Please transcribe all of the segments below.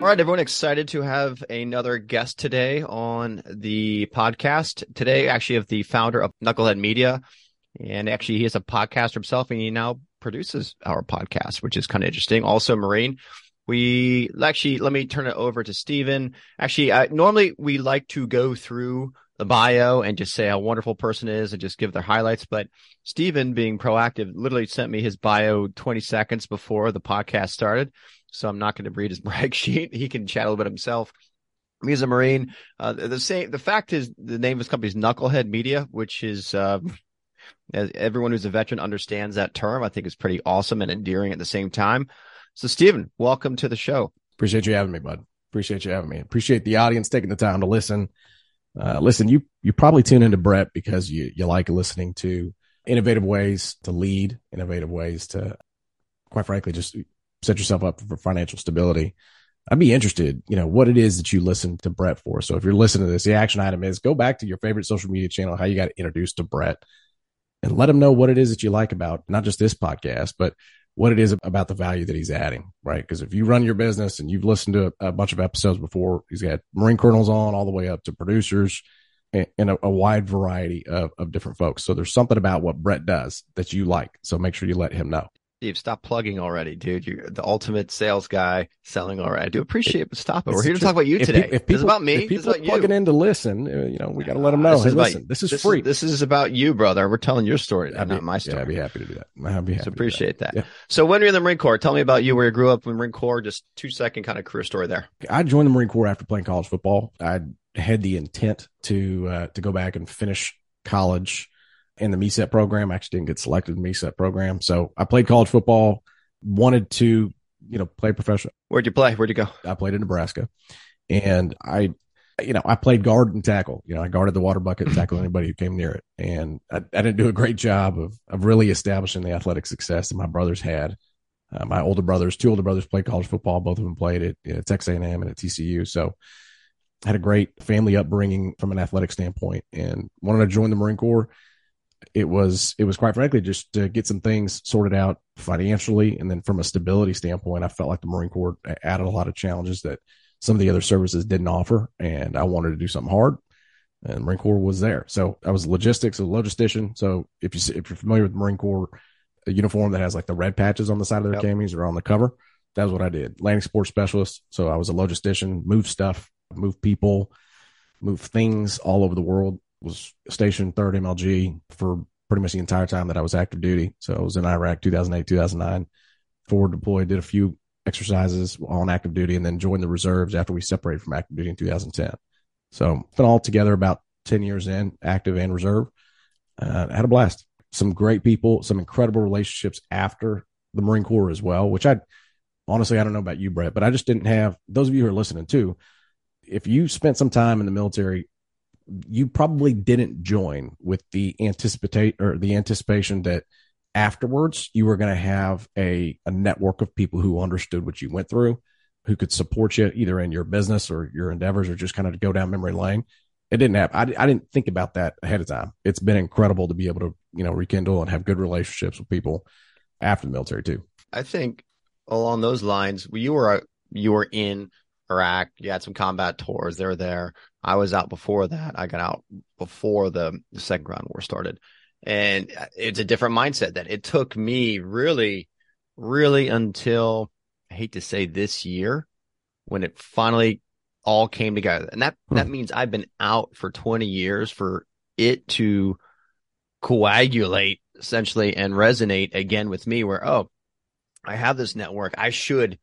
All right, everyone, excited to have another guest today on the podcast. Today, actually, of the founder of Knucklehead Media, and actually, he is a podcaster himself, and he now produces our podcast, which is kind of interesting. Also, Marine. We actually let me turn it over to Stephen. Actually, I, normally we like to go through the bio and just say how wonderful person is and just give their highlights. But Stephen, being proactive, literally sent me his bio 20 seconds before the podcast started so I'm not going to read his brag sheet. He can chat a little bit himself. He's a Marine. Uh, the same. The fact is, the name of his company is Knucklehead Media, which is uh, as everyone who's a veteran understands that term. I think is pretty awesome and endearing at the same time. So, Stephen, welcome to the show. Appreciate you having me, bud. Appreciate you having me. Appreciate the audience taking the time to listen. Uh, listen, you you probably tune into Brett because you you like listening to innovative ways to lead, innovative ways to, quite frankly, just set yourself up for financial stability. I'd be interested, you know, what it is that you listen to Brett for. So if you're listening to this, the action item is go back to your favorite social media channel, how you got introduced to Brett and let him know what it is that you like about not just this podcast, but what it is about the value that he's adding, right? Because if you run your business and you've listened to a, bunch of episodes before, he's got Marine colonels on all the way up to producers and, and a, a, wide variety of, of different folks. So there's something about what Brett does that you like. So make sure you let him know. Steve, stop plugging already, dude. You're the ultimate sales guy selling already. I do appreciate it, but stop it. We're here to talk about you if today. People, if people, this is about me. If people are plugging you. in to listen, uh, you know, we got to let them know. This hey, is listen, about, this is this free. Is, this is about you, brother. We're telling your story, I'd not my story. Yeah, I'd be happy to do that. I'd be happy. So appreciate that. that. Yeah. So when you're in the Marine Corps, tell me about you, where you grew up in the Marine Corps. Just two second kind of career story there. I joined the Marine Corps after playing college football. I had the intent to uh, to go back and finish college in the MECEP program. I actually didn't get selected in the MECEP program. So I played college football, wanted to, you know, play professional. Where'd you play? Where'd you go? I played in Nebraska and I, you know, I played guard and tackle, you know, I guarded the water bucket and tackled anybody who came near it. And I, I, didn't do a great job of, of really establishing the athletic success that my brothers had. Uh, my older brothers, two older brothers played college football. Both of them played at you know, Texas A&M and at TCU. So I had a great family upbringing from an athletic standpoint and wanted to join the Marine Corps it was it was quite frankly just to get some things sorted out financially and then from a stability standpoint i felt like the marine corps added a lot of challenges that some of the other services didn't offer and i wanted to do something hard and marine corps was there. So i was logistics a logistician. So if you if you're familiar with marine corps a uniform that has like the red patches on the side of their yep. camis or on the cover that's what i did. Landing support specialist. So i was a logistician move stuff move people move things all over the world was stationed third MLG for pretty much the entire time that I was active duty. So I was in Iraq 2008, 2009, forward deployed, did a few exercises on active duty, and then joined the reserves after we separated from active duty in 2010. So been all together about 10 years in, active and reserve. Uh, had a blast. Some great people, some incredible relationships after the Marine Corps as well, which I honestly, I don't know about you, Brett, but I just didn't have those of you who are listening too. If you spent some time in the military you probably didn't join with the anticipate or the anticipation that afterwards you were going to have a, a network of people who understood what you went through who could support you either in your business or your endeavors or just kind of go down memory lane. It didn't happen I, I didn't think about that ahead of time. It's been incredible to be able to you know rekindle and have good relationships with people after the military too. I think along those lines you were you were in Iraq. You had some combat tours. They were there. I was out before that. I got out before the, the second ground war started. And it's a different mindset that it took me really, really until I hate to say this year when it finally all came together. And that, hmm. that means I've been out for 20 years for it to coagulate essentially and resonate again with me where, oh, I have this network. I should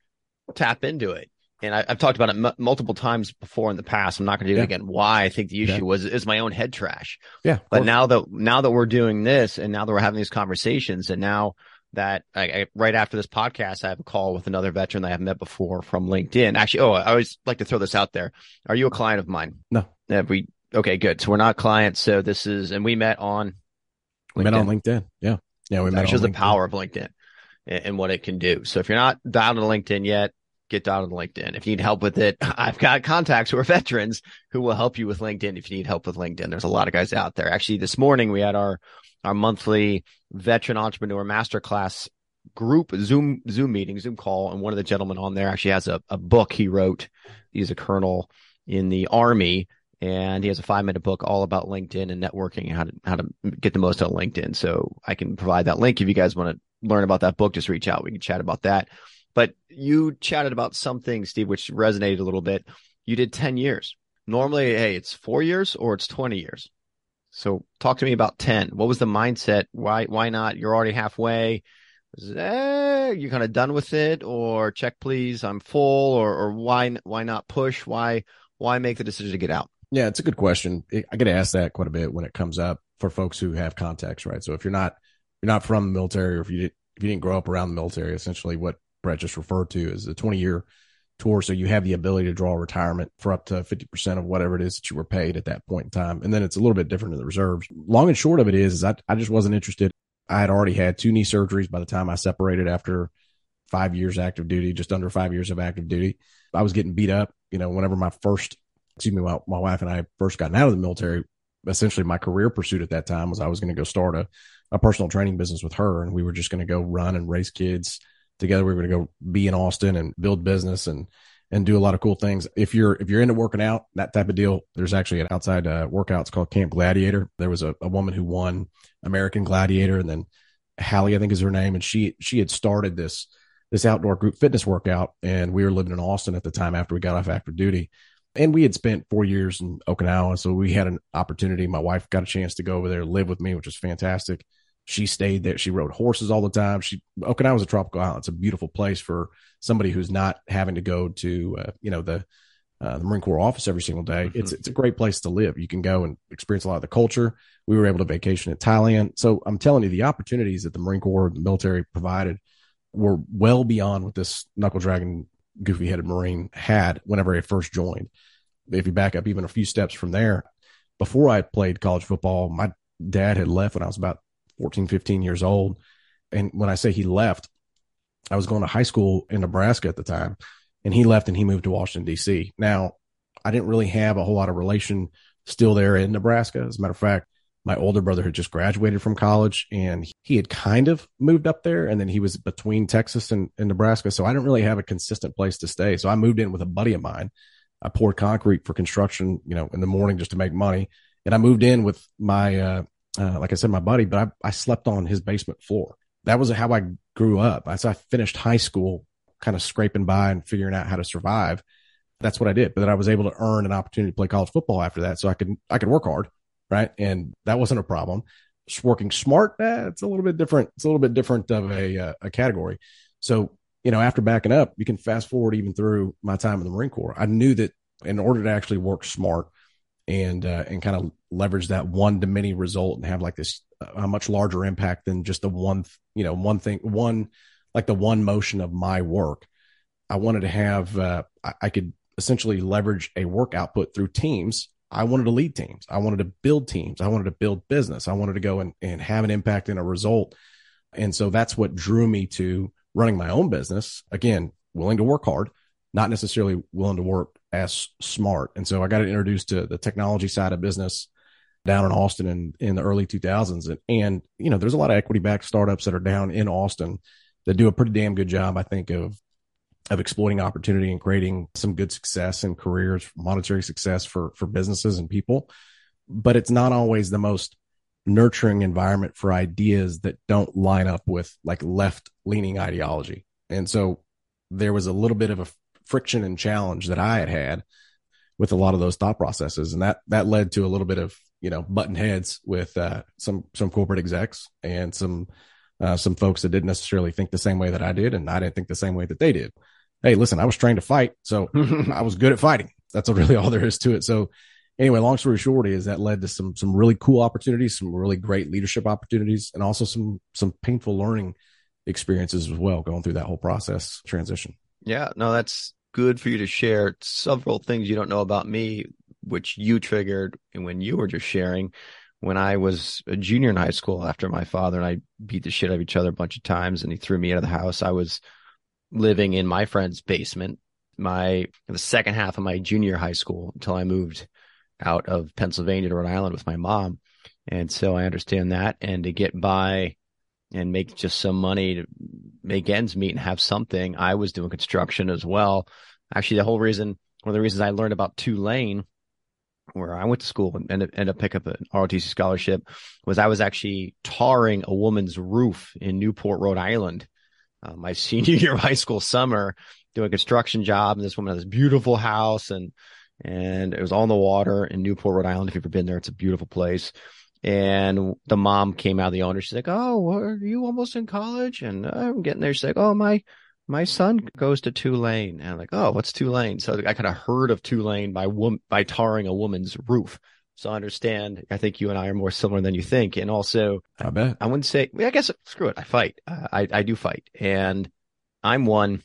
tap into it and I, have talked about it m- multiple times before in the past. I'm not going to do yeah. it again. Why I think the issue yeah. was is my own head trash. Yeah. But now that now that we're doing this, and now that we're having these conversations, and now that I, I, right after this podcast, I have a call with another veteran that I have met before from LinkedIn. Actually, oh, I always like to throw this out there. Are you a client of mine? No. Have we? Okay, good. So we're not clients. So this is, and we met on. LinkedIn. We met on LinkedIn. Yeah. Yeah. We met. That shows the power of LinkedIn and, and what it can do. So if you're not down to LinkedIn yet, get down on LinkedIn. If you need help with it, I've got contacts who are veterans who will help you with LinkedIn if you need help with LinkedIn. There's a lot of guys out there. Actually, this morning we had our our monthly veteran entrepreneur masterclass group Zoom Zoom meeting, Zoom call, and one of the gentlemen on there actually has a, a book he wrote. He's a colonel in the army, and he has a five minute book all about LinkedIn and networking and how to how to get the most out of LinkedIn. So I can provide that link if you guys want to learn about that book. Just reach out. We can chat about that. But you chatted about something, Steve, which resonated a little bit. You did ten years. Normally, hey, it's four years or it's twenty years. So talk to me about 10. What was the mindset? Why, why not? You're already halfway. Eh, you kind of done with it or check, please. I'm full or, or why, why not push? Why, why make the decision to get out? Yeah, it's a good question. I get asked that quite a bit when it comes up for folks who have contacts, right? So if you're not, you're not from the military or if you did, if you didn't grow up around the military, essentially what Brett just referred to is a 20 year tour. So you have the ability to draw retirement for up to 50% of whatever it is that you were paid at that point in time. And then it's a little bit different in the reserves. Long and short of it is, is I, I just wasn't interested. I had already had two knee surgeries by the time I separated after five years active duty, just under five years of active duty. I was getting beat up. You know, whenever my first, excuse me, my, my wife and I first gotten out of the military, essentially my career pursuit at that time was I was going to go start a, a personal training business with her. And we were just going to go run and raise kids together. We were going to go be in Austin and build business and and do a lot of cool things. If you're if you're into working out, that type of deal, there's actually an outside uh, workout. called Camp Gladiator. There was a, a woman who won American Gladiator, and then Hallie, I think is her name, and she she had started this this outdoor group fitness workout, and we were living in Austin at the time after we got off active duty. And we had spent four years in Okinawa, so we had an opportunity. My wife got a chance to go over there, live with me, which was fantastic she stayed there. She rode horses all the time. She Okinawa was a tropical island. It's a beautiful place for somebody who's not having to go to uh, you know the uh, the Marine Corps office every single day. Mm-hmm. It's it's a great place to live. You can go and experience a lot of the culture. We were able to vacation in Thailand. So I'm telling you, the opportunities that the Marine Corps, the military provided, were well beyond what this knuckle dragon, goofy headed Marine had whenever I first joined. If you back up even a few steps from there, before I played college football, my dad had left when I was about 14, 15 years old. And when I say he left, I was going to high school in Nebraska at the time, and he left and he moved to Washington, D.C. Now, I didn't really have a whole lot of relation still there in Nebraska. As a matter of fact, my older brother had just graduated from college and he had kind of moved up there and then he was between Texas and, and, Nebraska. So I didn't really have a consistent place to stay. So I moved in with a buddy of mine. I poured concrete for construction, you know, in the morning just to make money. And I moved in with my, uh, uh, like I said, my buddy, but I, I slept on his basement floor. That was how I grew up. As I finished high school, kind of scraping by and figuring out how to survive. That's what I did. But then I was able to earn an opportunity to play college football after that. So I could, I could work hard. Right. And that wasn't a problem. Working smart. Eh, it's a little bit different. It's a little bit different of a, uh, a category. So, you know, after backing up, you can fast forward even through my time in the Marine Corps. I knew that in order to actually work smart, and uh, and kind of leverage that one to many result and have like this a much larger impact than just the one you know one thing one like the one motion of my work. I wanted to have uh, I, could essentially leverage a work output through teams. I wanted to lead teams. I wanted to build teams. I wanted to build business. I wanted to go and, and have an impact in a result. And so that's what drew me to running my own business. Again willing to work hard not necessarily willing to work as smart. And so I got introduced to the technology side of business down in Austin in, in the early 2000s. And, and, you know, there's a lot of equity backed startups that are down in Austin that do a pretty damn good job, I think, of, of exploiting opportunity and creating some good success and careers, monetary success for, for businesses and people. But it's not always the most nurturing environment for ideas that don't line up with like left leaning ideology. And so there was a little bit of a friction and challenge that I had had with a lot of those thought processes. And that, that led to a little bit of, you know, button heads with, uh, some, some corporate execs and some, uh, some folks that didn't necessarily think the same way that I did. And I didn't think the same way that they did. Hey, listen, I was trained to fight. So I was good at fighting. That's really all there is to it. So anyway, long story short is that led to some, some really cool opportunities, some really great leadership opportunities, and also some, some painful learning experiences as well, going through that whole process transition. Yeah, no, that's good for you to share several things you don't know about me, which you triggered when you were just sharing. When I was a junior in high school, after my father and I beat the shit out of each other a bunch of times, and he threw me out of the house, I was living in my friend's basement. My the second half of my junior high school until I moved out of Pennsylvania to Rhode Island with my mom, and so I understand that. And to get by and make just some money to make ends meet and have something. I was doing construction as well. Actually, the whole reason, one of the reasons I learned about Tulane, where I went to school and ended, up picking up an ROTC scholarship, was I was actually tarring a woman's roof in Newport, Rhode Island, uh, my senior year of high school summer, doing a construction job. And this woman had this beautiful house and and it was on the water in Newport, Rhode Island. If you've ever been there, it's a beautiful place. And the mom came out of the owner. She's like, "Oh, are you almost in college?" And I'm getting there. She's like, "Oh, my my son goes to Tulane." And I'm like, "Oh, what's Tulane?" So I kind of heard of Tulane by wom- by tarring a woman's roof. So I understand. I think you and I are more similar than you think. And also, I bet I wouldn't say. I guess screw it. I fight. Uh, I I do fight, and I'm one.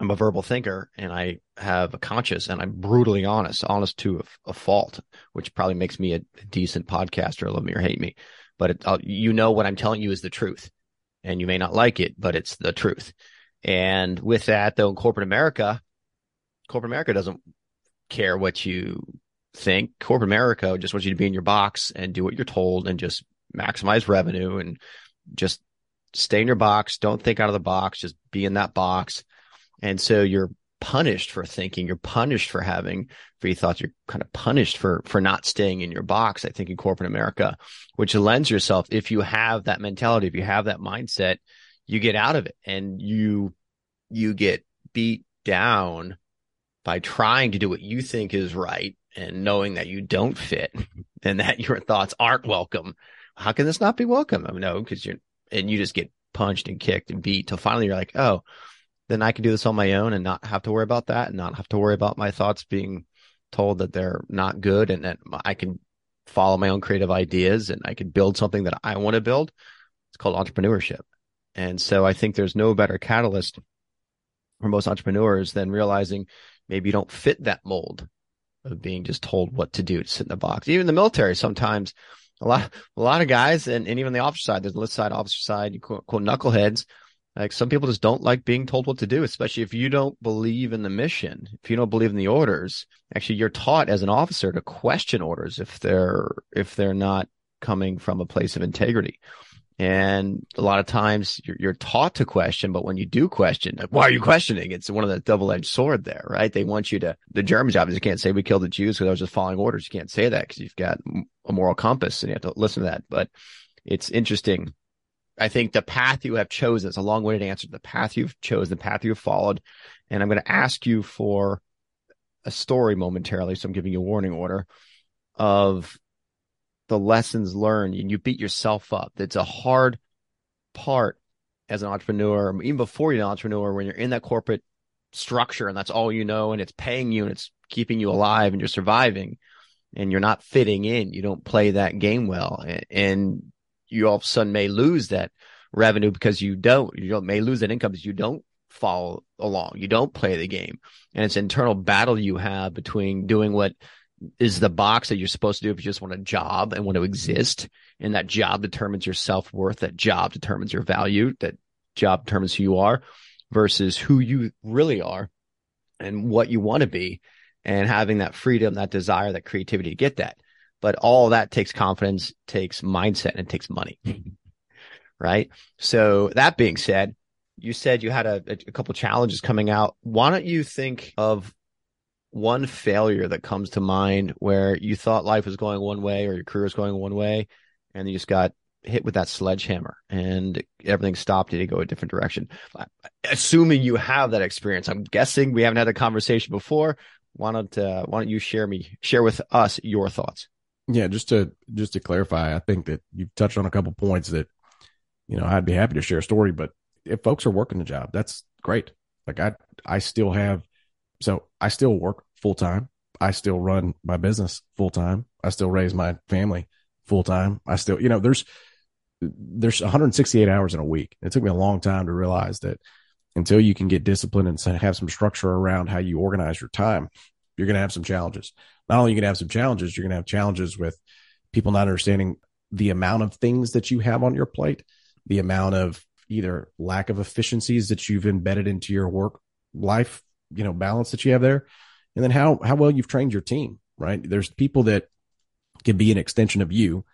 I'm a verbal thinker, and I have a conscience, and I'm brutally honest, honest to a, a fault, which probably makes me a, decent podcaster. Love me or hate me, but it, uh, you know what I'm telling you is the truth, and you may not like it, but it's the truth. And with that, though, in corporate America, corporate America doesn't care what you think. Corporate America just wants you to be in your box and do what you're told, and just maximize revenue and just stay in your box. Don't think out of the box. Just be in that box and so you're punished for thinking, you're punished for having free thoughts, you're kind of punished for for not staying in your box, I think, in corporate America, which lends yourself, if you have that mentality, if you have that mindset, you get out of it and you you get beat down by trying to do what you think is right and knowing that you don't fit and that your thoughts aren't welcome. How can this not be welcome? I mean, no, because you're and you just get punched and kicked and beat till finally you're like, oh, then I can do this on my own and not have to worry about that and not have to worry about my thoughts being told that they're not good and that I can follow my own creative ideas and I can build something that I want to build. It's called entrepreneurship. And so I think there's no better catalyst for most entrepreneurs than realizing maybe you don't fit that mold of being just told what to do to sit in the box. Even the military, sometimes a lot, a lot of guys and, and even the officer side, there's the list side, officer side, you quote, quote knuckleheads like some people just don't like being told what to do, especially if you don't believe in the mission, if you don't believe in the orders. Actually, you're taught as an officer to question orders if they're if they're not coming from a place of integrity. And a lot of times you're, you're taught to question, but when you do question, why are you questioning? It's one of the double edged sword there, right? They want you to, the Germans obviously can't say we killed the Jews because I was just following orders. You can't say that because you've got a moral compass and you have to listen to that. But it's interesting I think the path you have chosen is a long winded answer. The path you've chosen, the path you've followed. And I'm going to ask you for a story momentarily. So I'm giving you a warning order of the lessons learned and you beat yourself up. It's a hard part as an entrepreneur, even before you're an entrepreneur, when you're in that corporate structure and that's all you know and it's paying you and it's keeping you alive and you're surviving and you're not fitting in. You don't play that game well. And you all of a sudden may lose that revenue because you don't, you may lose that income because you don't follow along. You don't play the game. And it's internal battle you have between doing what is the box that you're supposed to do if you just want a job and want to exist. And that job determines your self worth. That job determines your value. That job determines who you are versus who you really are and what you want to be and having that freedom, that desire, that creativity to get that. But all that takes confidence, takes mindset, and it takes money. right. So that being said, you said you had a, a couple challenges coming out. Why don't you think of one failure that comes to mind where you thought life was going one way or your career was going one way and you just got hit with that sledgehammer and everything stopped and you go a different direction. Assuming you have that experience, I'm guessing we haven't had a conversation before. Why don't uh, why don't you share me share with us your thoughts? Yeah, just to just to clarify, I think that you've touched on a couple points that you know I'd be happy to share a story, but if folks are working the job, that's great. Like I I still have so I still work full time. I still run my business full time. I still raise my family full time. I still, you know, there's there's 168 hours in a week. It took me a long time to realize that until you can get disciplined and have some structure around how you organize your time, you're going to have some challenges not only are you going to have some challenges, you're going to have challenges with people not understanding the amount of things that you have on your plate, the amount of either lack of efficiencies that you've embedded into your work life, you know, balance that you have there, and then how how well you've trained your team. Right? There's people that can be an extension of you.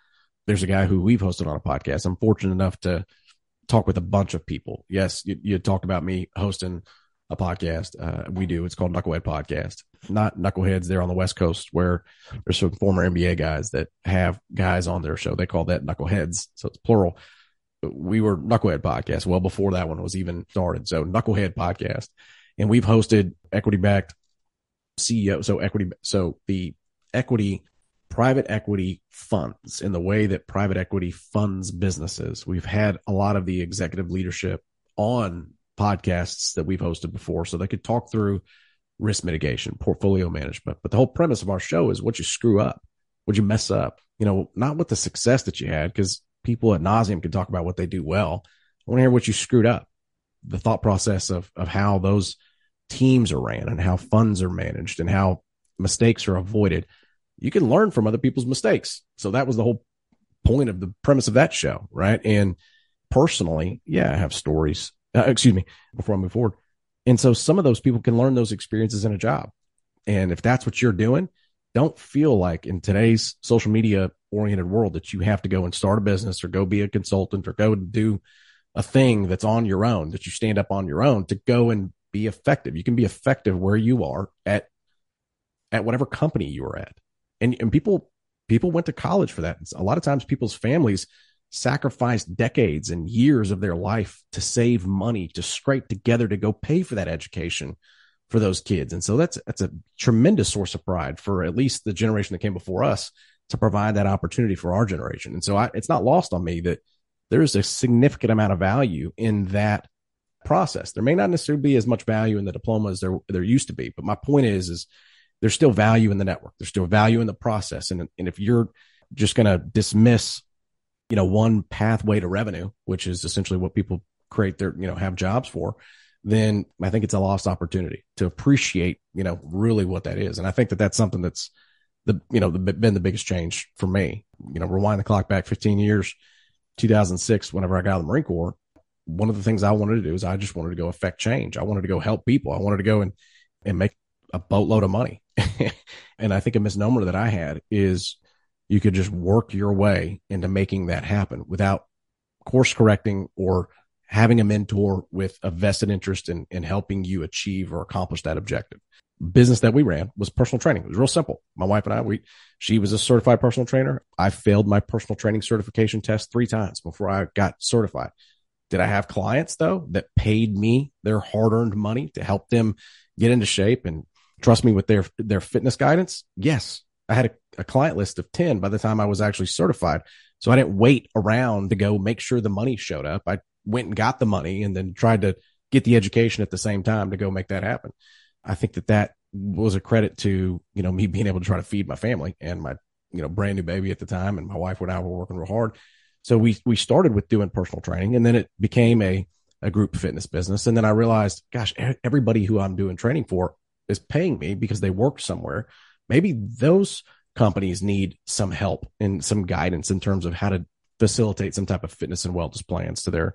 There's a guy who we've hosted on a podcast. I'm fortunate enough to talk with a bunch of people. Yes, you, you talked about me hosting a podcast. Uh, we do. It's called Knucklehead Podcast. Not knuckleheads there on the West Coast, where there's some former NBA guys that have guys on their show. They call that knuckleheads, so it's plural. We were Knucklehead Podcast well before that one was even started. So Knucklehead Podcast, and we've hosted equity backed CEO. So equity. So the equity private equity funds in the way that private equity funds businesses. We've had a lot of the executive leadership on podcasts that we've hosted before so they could talk through risk mitigation, portfolio management. But the whole premise of our show is what you screw up, what you mess up, you know, not with the success that you had, because people at nauseum can talk about what they do well. I want to hear what you screwed up, the thought process of, of how those teams are ran and how funds are managed and how mistakes are avoided you can learn from other people's mistakes. So that was the whole point of the premise of that show, right? And personally, yeah, I have stories. Uh, excuse me, before I move forward. And so some of those people can learn those experiences in a job. And if that's what you're doing, don't feel like in today's social media oriented world that you have to go and start a business or go be a consultant or go do a thing that's on your own, that you stand up on your own to go and be effective. You can be effective where you are at at whatever company you are at and and people people went to college for that. A lot of times, people's families sacrificed decades and years of their life to save money to scrape together to go pay for that education for those kids. And so that's that's a tremendous source of pride for at least the generation that came before us to provide that opportunity for our generation. And so I, it's not lost on me that there's a significant amount of value in that process. There may not necessarily be as much value in the diploma as there there used to be, but my point is is there's still value in the network. There's still value in the process. And, and if you're just going to dismiss, you know, one pathway to revenue, which is essentially what people create their, you know, have jobs for, then I think it's a lost opportunity to appreciate, you know, really what that is. And I think that that's something that's the, you know, the, been the biggest change for me. You know, rewind the clock back 15 years, 2006, whenever I got out of the Marine Corps, one of the things I wanted to do is I just wanted to go affect change. I wanted to go help people. I wanted to go and, and make a boatload of money. and I think a misnomer that I had is you could just work your way into making that happen without course correcting or having a mentor with a vested interest in, in helping you achieve or accomplish that objective. Business that we ran was personal training. It was real simple. My wife and I, we, she was a certified personal trainer. I failed my personal training certification test three times before I got certified. Did I have clients though that paid me their hard earned money to help them get into shape and trust me with their their fitness guidance? Yes. I had a, a, client list of 10 by the time I was actually certified. So I didn't wait around to go make sure the money showed up. I went and got the money and then tried to get the education at the same time to go make that happen. I think that that was a credit to, you know, me being able to try to feed my family and my, you know, brand new baby at the time. And my wife and I were working real hard. So we, we started with doing personal training and then it became a, a group fitness business. And then I realized, gosh, everybody who I'm doing training for is paying me because they work somewhere, maybe those companies need some help and some guidance in terms of how to facilitate some type of fitness and wellness plans to their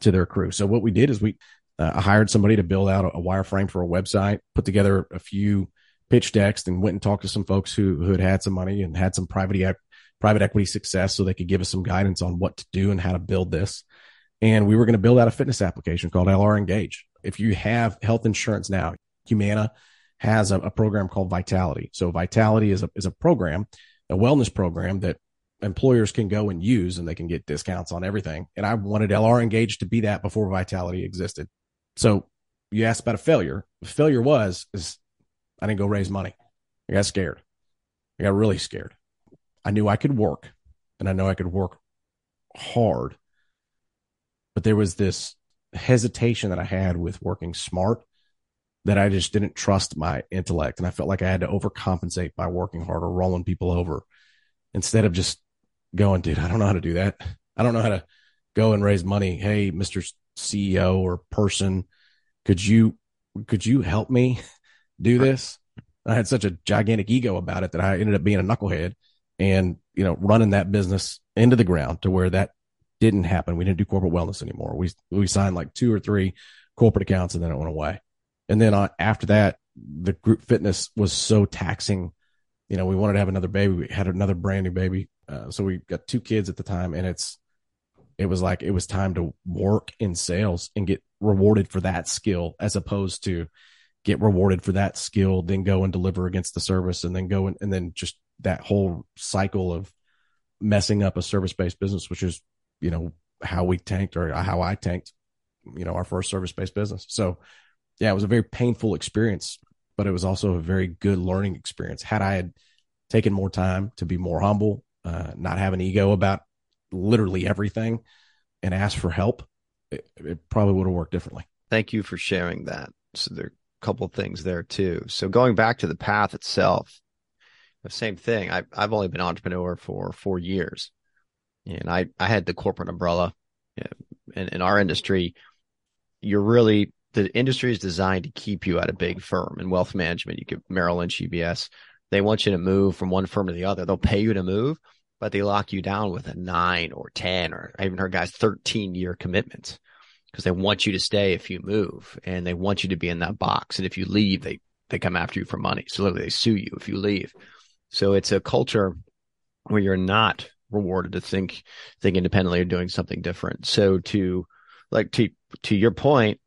to their crew. So what we did is we uh, hired somebody to build out a, wireframe for a website, put together a few pitch decks, and went and talked to some folks who who had had some money and had some private private equity success, so they could give us some guidance on what to do and how to build this. And we were going to build out a fitness application called LR Engage. If you have health insurance now, Humana has a, a, program called Vitality. So Vitality is a is a program, a wellness program that employers can go and use, and they can get discounts on everything. And I wanted LR Engage to be that before Vitality existed. So you asked about a failure. The failure was is I didn't go raise money. I got scared. I got really scared. I knew I could work, and I know I could work hard, but there was this hesitation that I had with working smart that I just didn't trust my intellect. And I felt like I had to overcompensate by working hard or rolling people over instead of just going, dude, I don't know how to do that. I don't know how to go and raise money. Hey, Mr. CEO or person, could you, could you help me do this? I had such a gigantic ego about it that I ended up being a knucklehead and, you know, running that business into the ground to where that didn't happen. We didn't do corporate wellness anymore. We, we signed like two or three corporate accounts and then it went away. And then uh, after that, the group fitness was so taxing. You know, we wanted to have another baby. We had another brand new baby. Uh, so we got two kids at the time and it's, It was like it was time to work in sales and get rewarded for that skill as opposed to get rewarded for that skill, then go and deliver against the service and then go and, and then just that whole cycle of messing up a service based business, which is, you know, how we tanked or how I tanked, you know, our first service based business. So yeah, it was a very painful experience, but it was also a very good learning experience. Had I had taken more time to be more humble, uh, not have an ego about literally everything and ask for help, it, it probably would have worked differently. Thank you for sharing that. So there are a couple things there too. So going back to the path itself, the same thing. I, I've only been entrepreneur for four years, and I I had the corporate umbrella. In, in our industry, you're really the industry is designed to keep you at a big firm in wealth management. You get Merrill Lynch, UBS. They want you to move from one firm to the other. They'll pay you to move, but they lock you down with a nine or 10, or I even heard guys 13 year commitments because they want you to stay if you move and they want you to be in that box. And if you leave, they, they come after you for money. So literally they sue you if you leave. So it's a culture where you're not rewarded to think think independently or doing something different. So to like to to your point,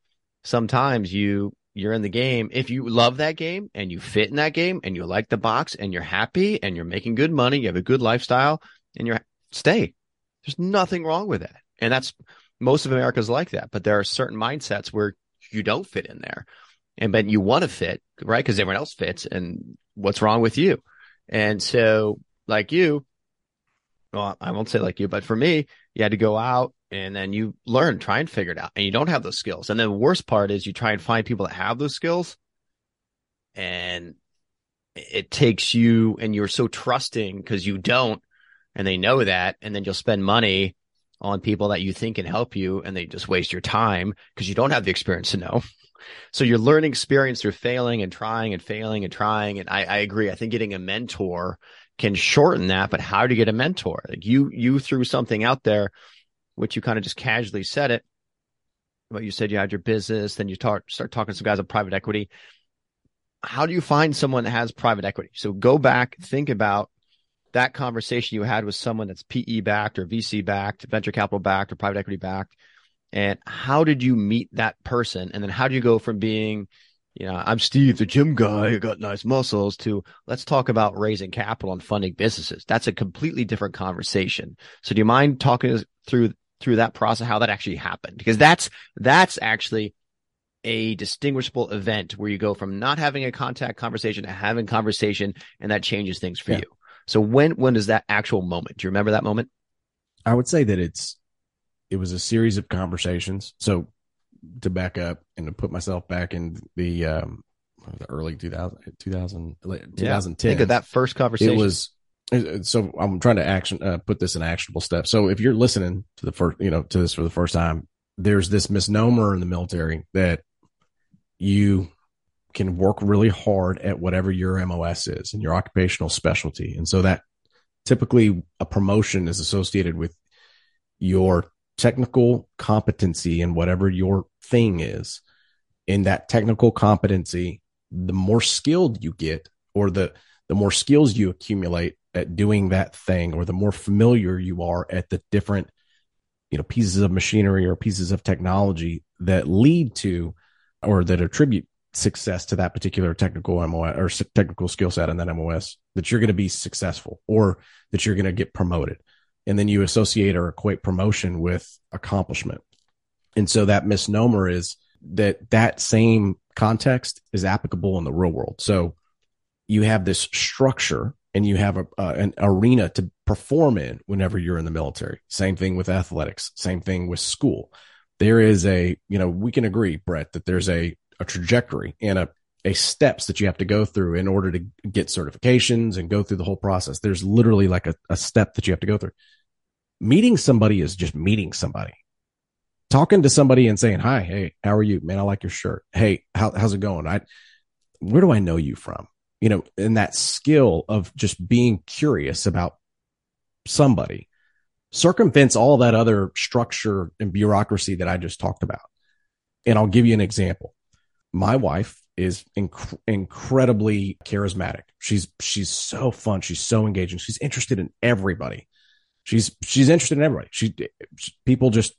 sometimes you you're in the game. If you love that game and you fit in that game and you like the box and you're happy and you're making good money, you have a good lifestyle and you're stay. There's nothing wrong with that. And that's most of America's like that. But there are certain mindsets where you don't fit in there. And but you want to fit, right? Because everyone else fits. And what's wrong with you? And so, like you, well, I won't say like you, but for me, you had to go out and then you learn, try and figure it out. And you don't have those skills. And then the worst part is you try and find people that have those skills and it takes you and you're so trusting because you don't and they know that. And then you'll spend money on people that you think can help you and they just waste your time because you don't have the experience to know. So you're learning experience through failing and trying and failing and trying. And I, I agree. I think getting a mentor can shorten that, but how to get a mentor? Like you, you threw something out there, which you kind of just casually said it. But you said you had your business, then you start talking to some guys on private equity. How do you find someone that has private equity? So go back, think about that conversation you had with someone that's PE backed or VC backed, venture capital backed or private equity backed and how did you meet that person and then how do you go from being you know i'm steve the gym guy who got nice muscles to let's talk about raising capital and funding businesses that's a completely different conversation so do you mind talking through through that process how that actually happened because that's that's actually a distinguishable event where you go from not having a contact conversation to having conversation and that changes things for yeah. you so when when is that actual moment do you remember that moment i would say that it's it was a series of conversations. So to back up and to put myself back in the um, the early 2000, 2000 2010. Yeah, think of that first conversation. It was so I'm trying to action uh, put this in actionable steps. So if you're listening to the first, you know, to this for the first time, there's this misnomer in the military that you can work really hard at whatever your MOS is and your occupational specialty. And so that typically a promotion is associated with your technical competency and whatever your thing is, in that technical competency, the more skilled you get or the, the more skills you accumulate at doing that thing or the more familiar you are at the different, you know, pieces of machinery or pieces of technology that lead to or that attribute success to that particular technical MOS or technical skill set in that MOS that you're going to be successful or that you're going to get promoted and then you associate or equate promotion with accomplishment. And so that misnomer is that that same context is applicable in the real world. So you have this structure and you have a, an arena to perform in whenever you're in the military. Same thing with athletics, same thing with school. There is a, you know, we can agree, Brett, that there's a, a trajectory and a, a steps that you have to go through in order to get certifications and go through the whole process. There's literally like a, a step that you have to go through meeting somebody is just meeting somebody. Talking to somebody and saying, "Hi, hey, how are you, man? I like your shirt. Hey, how, how's it going? I, where do I know you from? You know, and that skill of just being curious about somebody circumvents all that other structure and bureaucracy that I just talked about. And I'll give you an example. My wife is inc- incredibly charismatic. She's she's so fun. She's so engaging. She's interested in everybody She's she's interested in everybody. She, she people just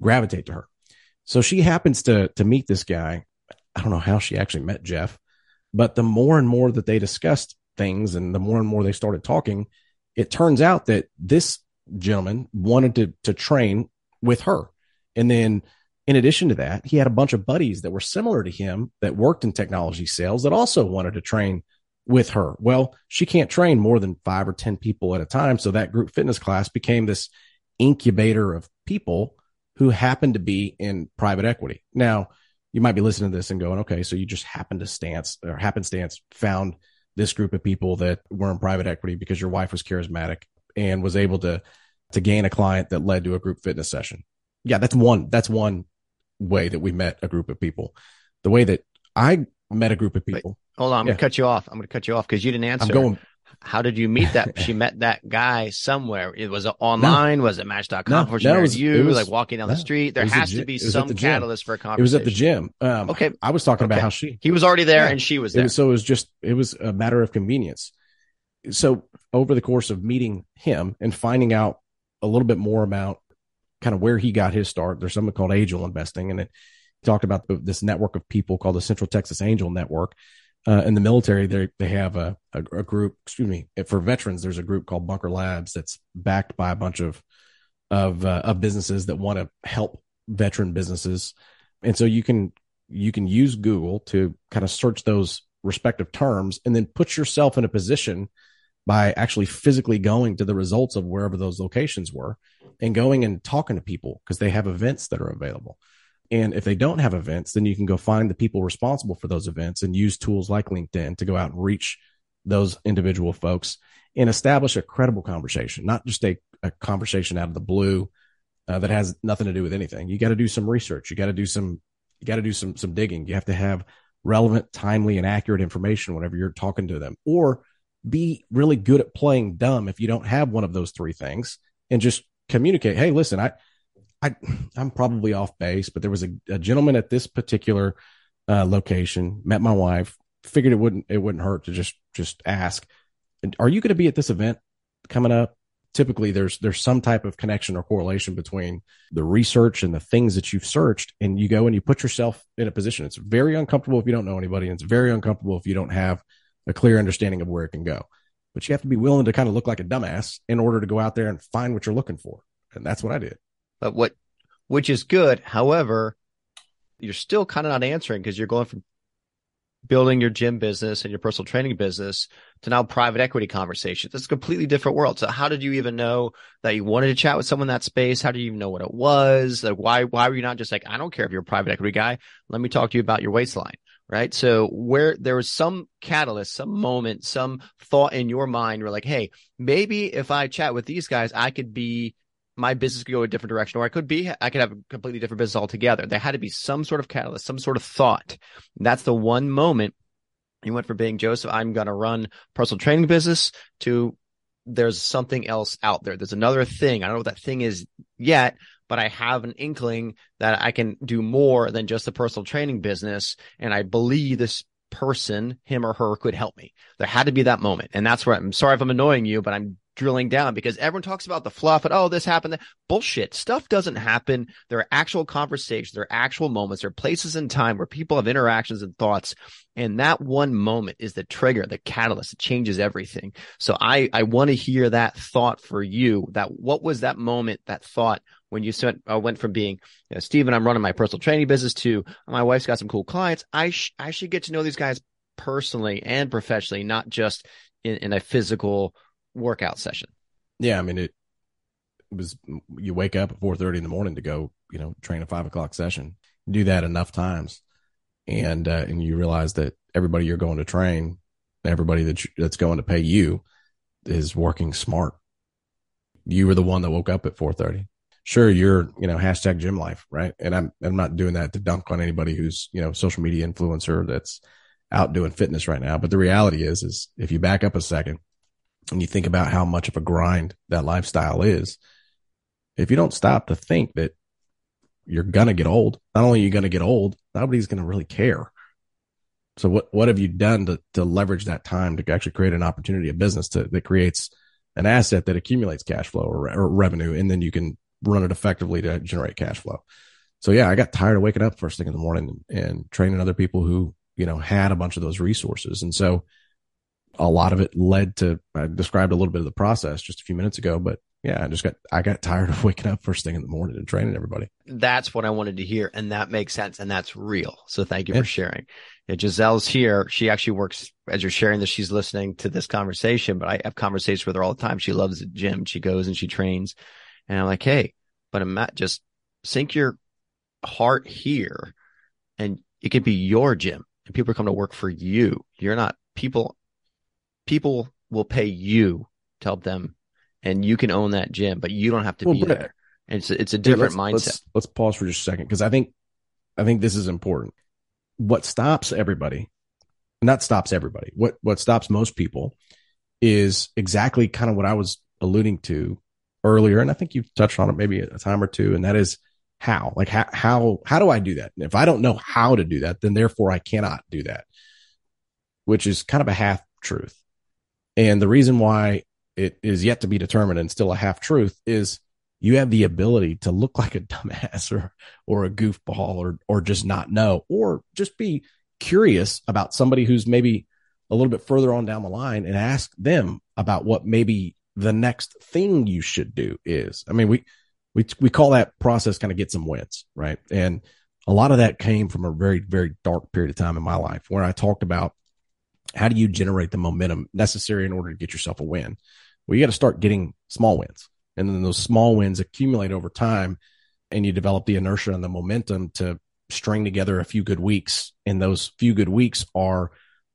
gravitate to her. So she happens to to meet this guy. I don't know how she actually met Jeff, but the more and more that they discussed things and the more and more they started talking, it turns out that this gentleman wanted to to train with her. And then in addition to that, he had a bunch of buddies that were similar to him that worked in technology sales that also wanted to train with her. Well, she can't train more than five or 10 people at a time. So that group fitness class became this incubator of people who happened to be in private equity. Now, you might be listening to this and going, okay, so you just happened to stance or happenstance found this group of people that were in private equity because your wife was charismatic and was able to to gain a client that led to a group fitness session. Yeah, that's one that's one way that we met a group of people. The way that I met a group of people. Wait, hold on, I'm Yeah. gonna cut you off. I'm gonna cut you off because you didn't answer. I'm going How did you meet that? she met that guy somewhere. It was it online. Was it Match.com? No, no, it was- you, it was- like walking down the street. There it was at has to be it was at some catalyst for a conversation. it was at the gym. Um, Okay. I was talking about how she He was already there, Yeah. and she was there. was, so it was just it was a matter of convenience. So over the course of meeting him and finding out a little bit more about kind of where he got his start, there's something called angel investing, and it talked about this network of people called the Central Texas Angel Network. Uh, in the military, they they have a, a a group. Excuse me, for veterans, there's a group called Bunker Labs that's backed by a bunch of of uh, of businesses that want to help veteran businesses, and so you can you can use Google to kind of search those respective terms and then put yourself in a position by actually physically going to the results of wherever those locations were and going and talking to people because they have events that are available. And if they don't have events, then you can go find the people responsible for those events and use tools like LinkedIn to go out and reach those individual folks and establish a credible conversation, not just a, a conversation out of the blue uh, that has nothing to do with anything. You got to do some research. You got to do some, you got to do some, some digging. You have to have relevant, timely, and accurate information whenever you're talking to them, or be really good at playing dumb if you don't have one of those three things and just communicate. Hey, listen, I, I, I'm probably off base, but there was a, a gentleman at this particular uh, location, met my wife, figured it wouldn't, it wouldn't hurt to just, just ask, are you going to be at this event coming up? Typically there's, there's some type of connection or correlation between the research and the things that you've searched and you go and you put yourself in a position. It's very uncomfortable if you don't know anybody and it's very uncomfortable if you don't have a clear understanding of where it can go. But you have to be willing to kind of look like a dumbass in order to go out there and find what you're looking for. And that's what I did. But what, which is good. However, you're still kind of not answering because you're going from building your gym business and your personal training business to now private equity conversations. It's a completely different world. So how did you even know that you wanted to chat with someone in that space? How do you even know what it was? Like why why were you not just like, I don't care if you're a private equity guy. Let me talk to you about your waistline. Right. So where there was some catalyst, some moment, some thought in your mind, you're like, hey, maybe if I chat with these guys, I could be my business could go a different direction, or I could be, I could have a completely different business altogether. There had to be some sort of catalyst, some sort of thought. That's the one moment you went from being Joseph, I'm going to run personal training business to there's something else out there. There's another thing. I don't know what that thing is yet, but I have an inkling that I can do more than just the personal training business. And I believe this person, him or her, could help me. There had to be that moment. And that's where I'm sorry if I'm annoying you, but I'm drilling down because everyone talks about the fluff and oh, this happened. that- Bullshit. Stuff doesn't happen. There are actual conversations, there are actual moments, there are places in time where people have interactions and thoughts. And that one moment is the trigger, the catalyst. It changes everything. So I, I want to hear that thought for you. That what was that moment, that thought when you went, uh, went from being, you know, Stephen, I'm running my personal training business to my wife's got some cool clients. I, sh- I should get to know these guys personally and professionally, not just in, in a physical workout session. Yeah. I mean, it, was, you wake up at 4.30 in the morning to go, you know, train a five o'clock session, do that enough times. And, uh, and you realize that everybody you're going to train, everybody that you, that's going to pay you is working smart. You were the one that woke up at 4.30. Sure. You're, you know, hashtag gym life. Right. And I'm, I'm not doing that to dunk on anybody who's, you know, social media influencer that's out doing fitness right now. But the reality is, is if you back up a second and you think about how much of a grind that lifestyle is, if you don't stop to think that you're gonna get old, not only are you gonna get old, nobody's gonna really care. So what what have you done to to leverage that time to actually create an opportunity, a business to, that creates an asset that accumulates cash flow or, or revenue, and then you can run it effectively to generate cash flow. So yeah, I got tired of waking up first thing in the morning and, and training other people who, you know, had a bunch of those resources. And so a lot of it led to, I described a little bit of the process just a few minutes ago, but yeah, I just got, I got tired of waking up first thing in the morning and training everybody. That's what I wanted to hear. And that makes sense. And that's real. So thank you yeah. for sharing. Yeah, Giselle's here. She actually works as you're sharing this. She's listening to this conversation, but I have conversations with her all the time. She loves the gym. She goes and she trains. And I'm like, Hey, but I'm not just sink your heart here and it could be your gym and people come to work for you. You're not people, people will pay you to help them and you can own that gym, but you don't have to well, be Brett, there. And it's, it's a different let's, mindset. Let's, let's pause for just a second. Cause I think, I think this is important. What stops everybody, not stops everybody, what, what stops most people is exactly kind of what I was alluding to earlier. And I think you've touched on it maybe a time or two. And that is how, like how, how, how do I do that? And if I don't know how to do that, then therefore I cannot do that, which is kind of a half truth. And the reason why it is yet to be determined and still a half truth is you have the ability to look like a dumbass or, or a goofball or, or just not know, or just be curious about somebody who's maybe a little bit further on down the line and ask them about what maybe the next thing you should do is. I mean, we, we, we call that process kind of get some wins, right? And a lot of that came from a very, very dark period of time in my life where I talked about how do you generate the momentum necessary in order to get yourself a win? Well, you got to start getting small wins. And then those small wins accumulate over time and you develop the inertia and the momentum to string together a few good weeks. And those few good weeks are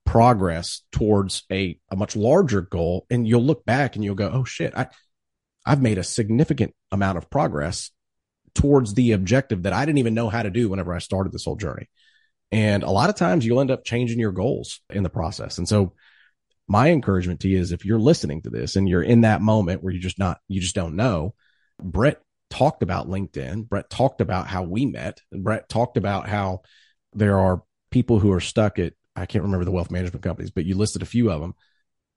progress towards a, a much larger goal. And you'll look back and you'll go, Oh shit, I, I've made a significant amount of progress towards the objective that I didn't even know how to do whenever I started this whole journey. And a lot of times you'll end up changing your goals in the process. And so my encouragement to you is if you're listening to this and you're in that moment where you just not, you just don't know, Brett talked about LinkedIn. Brett talked about how we met. And Brett talked about how there are people who are stuck at, I can't remember the wealth management companies, but you listed a few of them.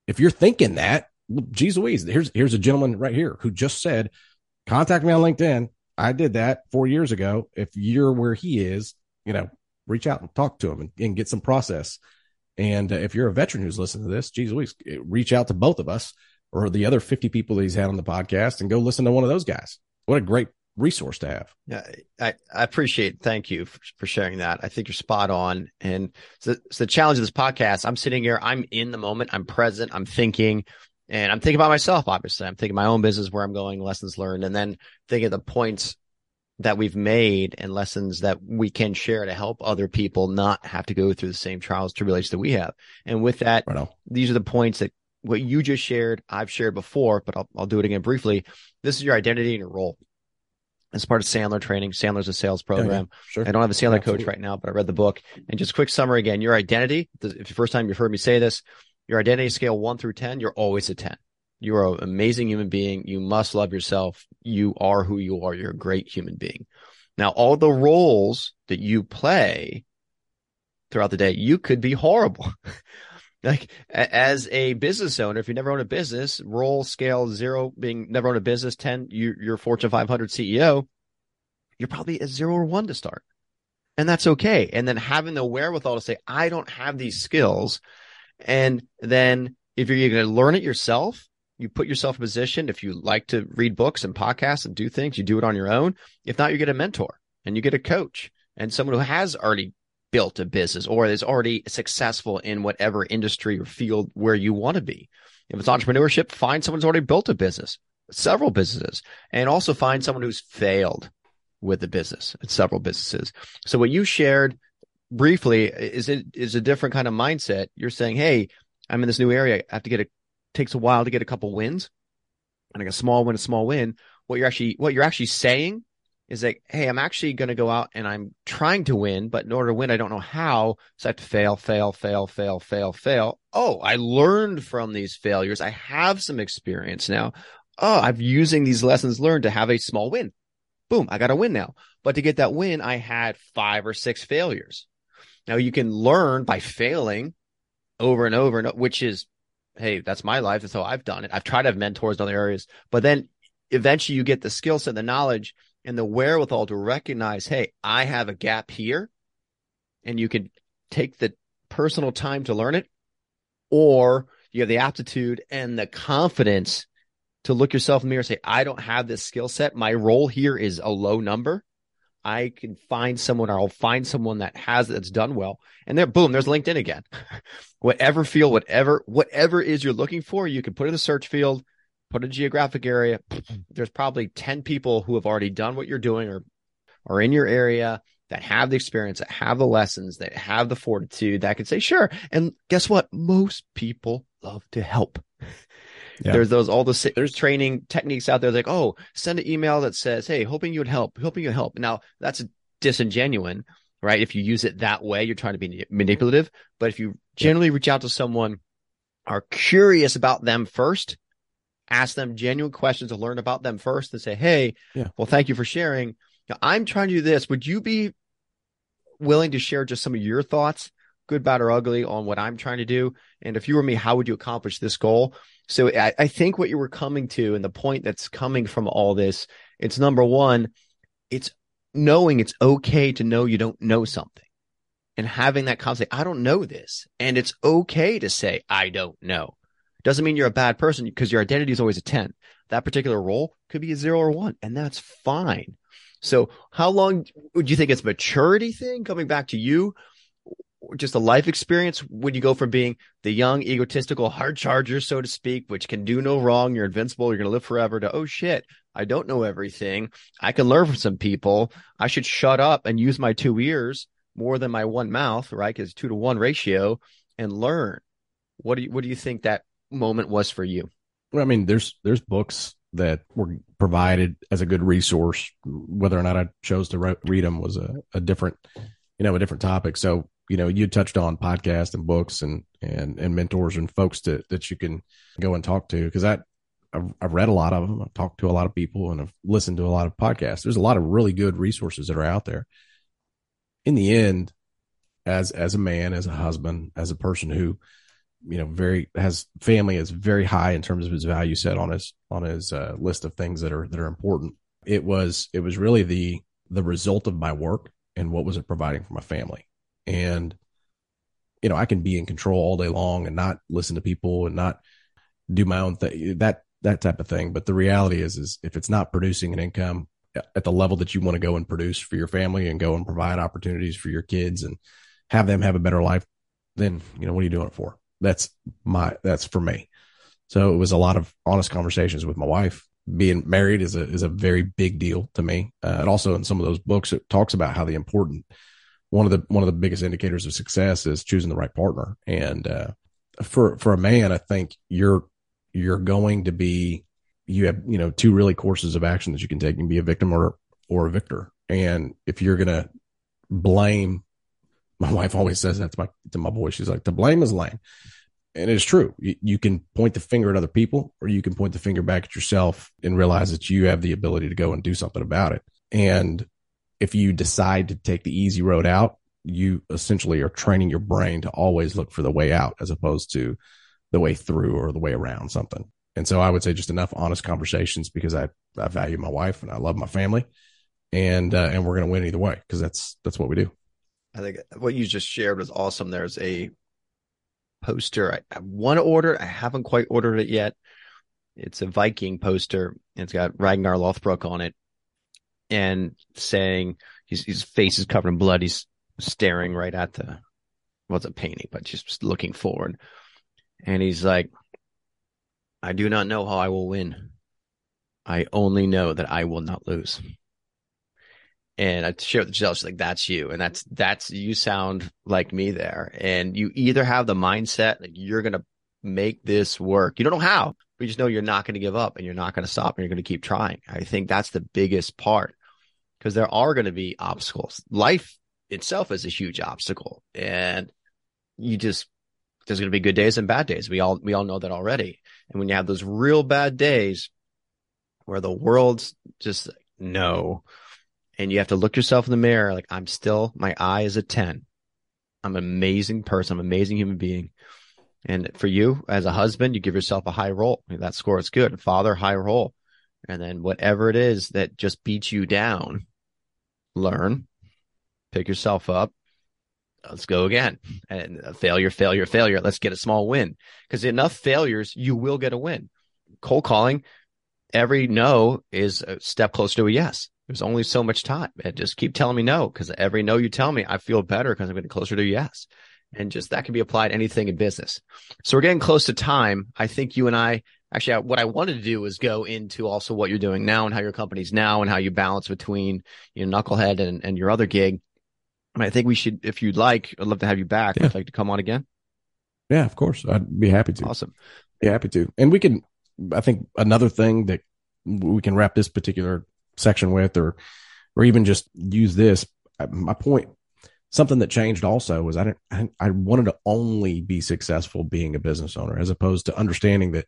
If you're thinking that, geez Louise, here's here's a gentleman right here who just said, contact me on LinkedIn. I did that four years ago. If you're where he is, you know, reach out and talk to him and, and get some process. And uh, if you're a veteran who's listening to this, geez Louise, reach out to both of us or the other 50 people that he's had on the podcast and go listen to one of those guys. What a great resource to have. Yeah, I, I appreciate. Thank you for, for sharing that. I think you're spot on. And so, so the challenge of this podcast, I'm sitting here, I'm in the moment, I'm present, I'm thinking, and I'm thinking about myself, obviously. I'm thinking my own business, where I'm going, lessons learned, and then thinking the points that we've made and lessons that we can share to help other people not have to go through the same trials, tribulations that we have. And with that, right these are the points that what you just shared, I've shared before, but I'll, I'll do it again briefly. This is your identity and your role. As part of Sandler training, Sandler's a sales program. Yeah, sure. I don't have a Sandler coach right now, but I read the book. And just quick summary again, your identity, if the first time you've heard me say this, your identity scale one through 10, you're always a 10. You are an amazing human being. You must love yourself. You are who you are. You're a great human being. Now, all the roles that you play throughout the day, you could be horrible. like as a business owner, if you never own a business, role scale zero being never own a business, 10, you, you're Fortune 500 CEO, you're probably a zero or one to start. And that's okay. And then having the wherewithal to say, I don't have these skills and then if you're going to learn it yourself, you put yourself in position. If you like to read books and podcasts and do things, you do it on your own. If not, you get a mentor and you get a coach and someone who has already built a business or is already successful in whatever industry or field where you want to be. If it's entrepreneurship, find someone who's already built a business, several businesses, and also find someone who's failed with the business and several businesses. So what you shared briefly is it is a different kind of mindset. You're saying, Hey, I'm in this new area. I have to get a takes a while to get a couple wins and like a small win, a small win. What you're actually what you're actually saying is like, hey, I'm actually going to go out and I'm trying to win, but in order to win, I don't know how. So I have to fail, fail, fail, fail, fail, fail. Oh, I learned from these failures. I have some experience now. Oh, I'm using these lessons learned to have a small win. Boom, I got a win now. But to get that win, I had five or six failures. Now you can learn by failing over and over, and which is hey, that's my life. That's how I've done it. I've tried to have mentors in other areas, but then eventually you get the skill set, the knowledge, and the wherewithal to recognize, hey, I have a gap here, and you can take the personal time to learn it, or you have the aptitude and the confidence to look yourself in the mirror and say, I don't have this skill set. My role here is a low number. I can find someone or I'll find someone that has that's done well. And there, boom, there's LinkedIn again. whatever field, whatever, whatever is you're looking for, you can put in the search field, put a geographic area. There's probably 10 people who have already done what you're doing or are in your area that have the experience, that have the lessons, that have the fortitude that can say, sure. And guess what? Most people love to help. Yeah. There's those all the there's training techniques out there like, oh, send an email that says, hey, hoping you would help, hoping you help. Now that's disingenuous, right? If you use it that way, you're trying to be manipulative. But if you generally reach out to someone, are curious about them first, ask them genuine questions to learn about them first, and say, hey, yeah. well, thank you for sharing. I'm trying to do this. Would you be willing to share just some of your thoughts, good, bad, or ugly, on what I'm trying to do? And if you were me, how would you accomplish this goal? So I, I think what you were coming to and the point that's coming from all this, it's number one, it's knowing it's okay to know you don't know something and having that concept. I don't know this. And it's okay to say, I don't know. Doesn't mean you're a bad person because your identity is always a 10. That particular role could be a zero or one, and that's fine. So how long would you think it's maturity thing coming back to you? Just a life experience when you go from being the young egotistical hard charger so to speak which can do no wrong you're invincible you're going to live forever to oh shit i don't know everything. I can learn from some people. I should shut up and use my two ears more than my one mouth right? Because two to one ratio and learn. What do you what do you think that moment was for you? Well i mean there's there's books that were provided as a good resource. Whether or not i chose to read them was a, a different you know a different topic. So you know, you touched on podcasts and books and, and, and mentors and folks to, that you can go and talk to. Cause I, I've, I've read a lot of them. I've talked to a lot of people and I've listened to a lot of podcasts. There's a lot of really good resources that are out there. In the end, as, as a man, as a husband, as a person who, you know, very has family is very high in terms of his value set on his, on his uh, list of things that are, that are important. It was, it was really the, the result of my work and what was it providing for my family and you know i can be in control all day long and not listen to people and not do my own thing that that type of thing. But the reality is is if it's not producing an income at the level that you want to go and produce for your family and go and provide opportunities for your kids and have them have a better life then you know what are you doing it for? That's my that's for me. So it was a lot of honest conversations with my wife. Being married is a is a very big deal to me. Uh, and also in some of those books it talks about how the important one of the one of the biggest indicators of success is choosing the right partner. And uh, for for a man, I think you're you're going to be you have you know two really courses of action that you can take. You can be a victim or or a victor. And if you're gonna blame, my wife always says that to my to my boy. She's like, "To blame is lame," and it's true. You, you can point the finger at other people, or you can point the finger back at yourself and realize that you have the ability to go and do something about it. And if you decide to take the easy road out, you essentially are training your brain to always look for the way out as opposed to the way through or the way around something. And so I would say just enough honest conversations because I, I value my wife and I love my family and, uh, and we're going to win either way because that's, that's what we do. I think what you just shared was awesome. There's a poster I, I want to order. I haven't quite ordered it yet. It's a Viking poster. It's got Ragnar Lothbrok on it and saying his, his face is covered in blood. He's staring right at the, wasn't painting, but just looking forward. And he's like, I do not know how I will win. I only know that I will not lose. And I share with Giselle, she's like, that's you. And that's, that's, you sound like me there. And you either have the mindset like you're going to make this work. You don't know how, but you just know you're not going to give up and you're not going to stop and you're going to keep trying. I think that's the biggest part because there are going to be obstacles. Life itself is a huge obstacle and you just, there's going to be good days and bad days. We all, we all know that already. And when you have those real bad days where the world's just no, and you have to look yourself in the mirror, like I'm still, my eye is a 10. I'm an amazing person. I'm an amazing human being. And for you as a husband, you give yourself a high role. That score is good. Father, high role. And then whatever it is that just beats you down, learn, pick yourself up. Let's go again. And failure, failure, failure. Let's get a small win. Because enough failures, you will get a win. Cold calling, every no is a step closer to a yes. There's only so much time. And just keep telling me no, because every no you tell me, I feel better because I'm getting closer to yes. And just that can be applied anything in business. So we're getting close to time. I think you and I actually what I wanted to do was go into also what you're doing now and how your company's now and how you balance between you know Knucklehead and, and your other gig. And I think we should, if you'd like, I'd love to have you back. Yeah. Would like to come on again? Yeah, of course. I'd be happy to. Awesome. Be happy to. And we can, I think another thing that we can wrap this particular section with, or, or even just use this. Uh, my point, something that changed also was I didn't, I, I wanted to only be successful being a business owner as opposed to understanding that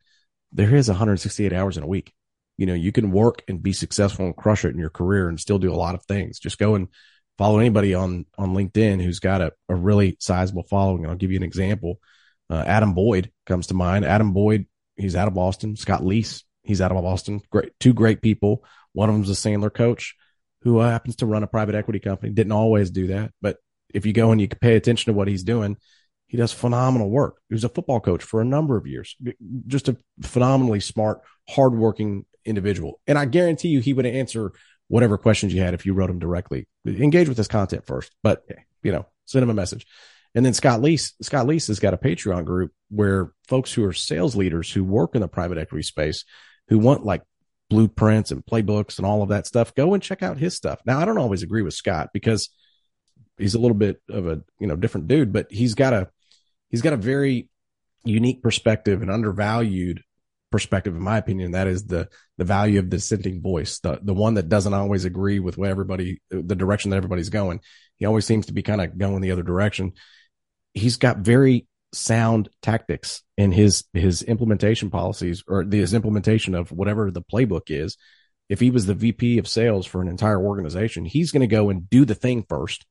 there is 168 hours in a week. You know, you can work and be successful and crush it in your career and still do a lot of things. Just go and follow anybody on on LinkedIn who's got a, a really sizable following. I'll give you an example. Uh, Adam Boyd comes to mind. Adam Boyd, he's out of Boston. Scott Leese, he's out of Boston. Great, two great people. One of them's a Sandler coach who uh, happens to run a private equity company. Didn't always do that, but if you go and you pay attention to what he's doing, he does phenomenal work. He was a football coach for a number of years. Just a phenomenally smart, hardworking individual. And I guarantee you, he would answer whatever questions you had if you wrote him directly. Engage with his content first, but you know, send him a message. And then Scott Leese, Scott Leese has got a Patreon group where folks who are sales leaders who work in the private equity space, who want like blueprints and playbooks and all of that stuff, go and check out his stuff. Now, I don't always agree with Scott because he's a little bit of a, you know, different dude, but he's got a, he's got a very unique perspective and undervalued perspective, in my opinion. That is the the value of dissenting voice, the the one that doesn't always agree with what everybody, the direction that everybody's going. He always seems to be kind of going the other direction. He's got very sound tactics in his his implementation policies or his implementation of whatever the playbook is. If he was the VP of sales for an entire organization, he's going to go and do the thing first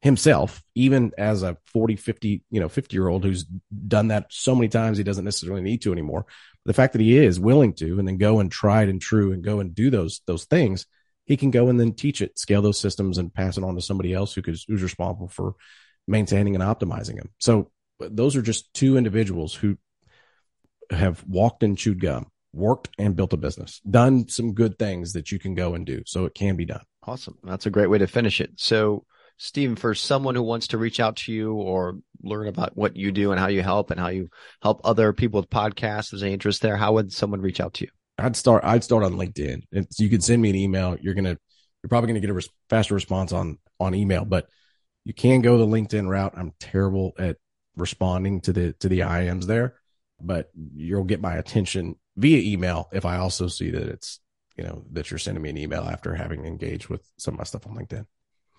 himself, even as a 40, 50, you know, 50 year old who's done that so many times he doesn't necessarily need to anymore. The fact that he is willing to and then go and it and true and go and do those those things, he can go and then teach it, scale those systems and pass it on to somebody else who could who's responsible for maintaining and optimizing them. So those are just two individuals who have walked and chewed gum, worked and built a business, done some good things that you can go and do. So it can be done. Awesome. That's a great way to finish it. So Stephen, for someone who wants to reach out to you or learn about what you do and how you help and how you help other people with podcasts, there's any interest there, how would someone reach out to you? I'd start. I'd start on LinkedIn. It's, you can send me an email. You're gonna. You're probably gonna get a res- faster response on on email, but you can go the LinkedIn route. I'm terrible at responding to the to the IMs there, but you'll get my attention via email if I also see that it's you know that you're sending me an email after having engaged with some of my stuff on LinkedIn.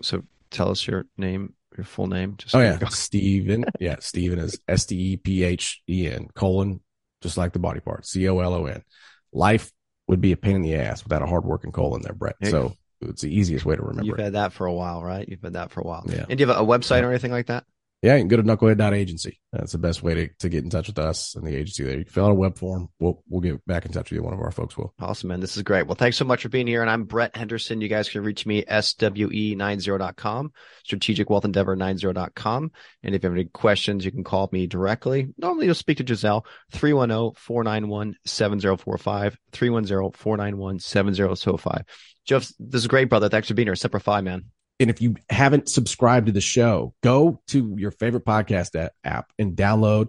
So tell us your name, your full name? Just oh yeah, Stephen. yeah, Stephen is S T E P H E N colon, just like the body part, C O L O N. Life would be a pain in the ass without a hardworking colon there, Brett. So it's the easiest way to remember. You've it. had that for a while, right? You've had that for a while. Yeah. And do you have a website or anything like that? Yeah, you can go to knucklehead.agency. That's the best way to, to get in touch with us and the agency there. You can fill out a web form. We'll we'll get back in touch with you. One of our folks will. Awesome, man. This is great. Well, thanks so much for being here. And I'm Brett Henderson. You guys can reach me swe90.com, strategic wealth endeavor 90.com. And if you have any questions, you can call me directly. Normally you'll speak to Giselle 310-491-7045, 310-491-7005. Jeff, this is great, brother. Thanks for being here. Semper Fi, man. And if you haven't subscribed to the show, go to your favorite podcast app and download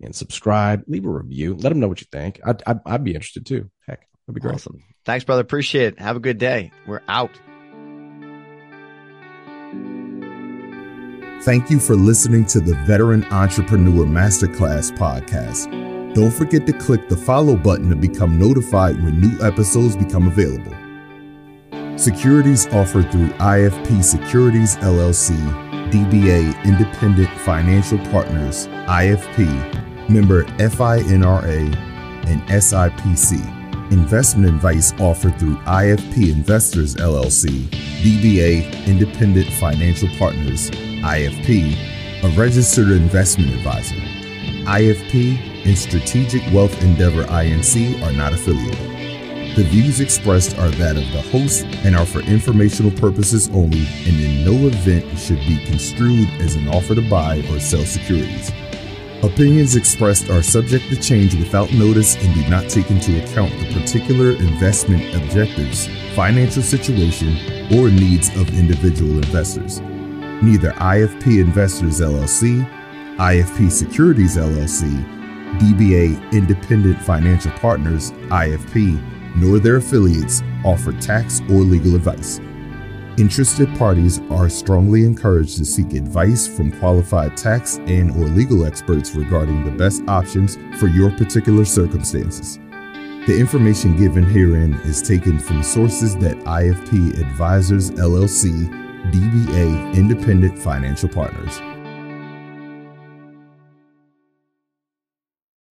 and subscribe. Leave a review. Let them know what you think. I'd, I'd, I'd be interested too. Heck, that'd be great. Awesome. Thanks, brother. Appreciate it. Have a good day. We're out. Thank you for listening to the Veteran Entrepreneur Masterclass podcast. Don't forget to click the follow button to become notified when new episodes become available. Securities offered through IFP Securities LLC, DBA Independent Financial Partners, IFP, member FINRA, and SIPC. Investment advice offered through IFP Investors LLC, DBA Independent Financial Partners, IFP, a registered investment advisor. IFP and Strategic Wealth Endeavor INC are not affiliated. The views expressed are that of the host and are for informational purposes only, and in no event should be construed as an offer to buy or sell securities. Opinions expressed are subject to change without notice and do not take into account the particular investment objectives, financial situation, or needs of individual investors. Neither IFP Investors LLC, IFP Securities LLC, DBA Independent Financial Partners, IFP, nor their affiliates offer tax or legal advice. Interested parties are strongly encouraged to seek advice from qualified tax and or legal experts regarding the best options for your particular circumstances. The information given herein is taken from sources that IFP Advisors LLC, DBA Independent Financial Partners.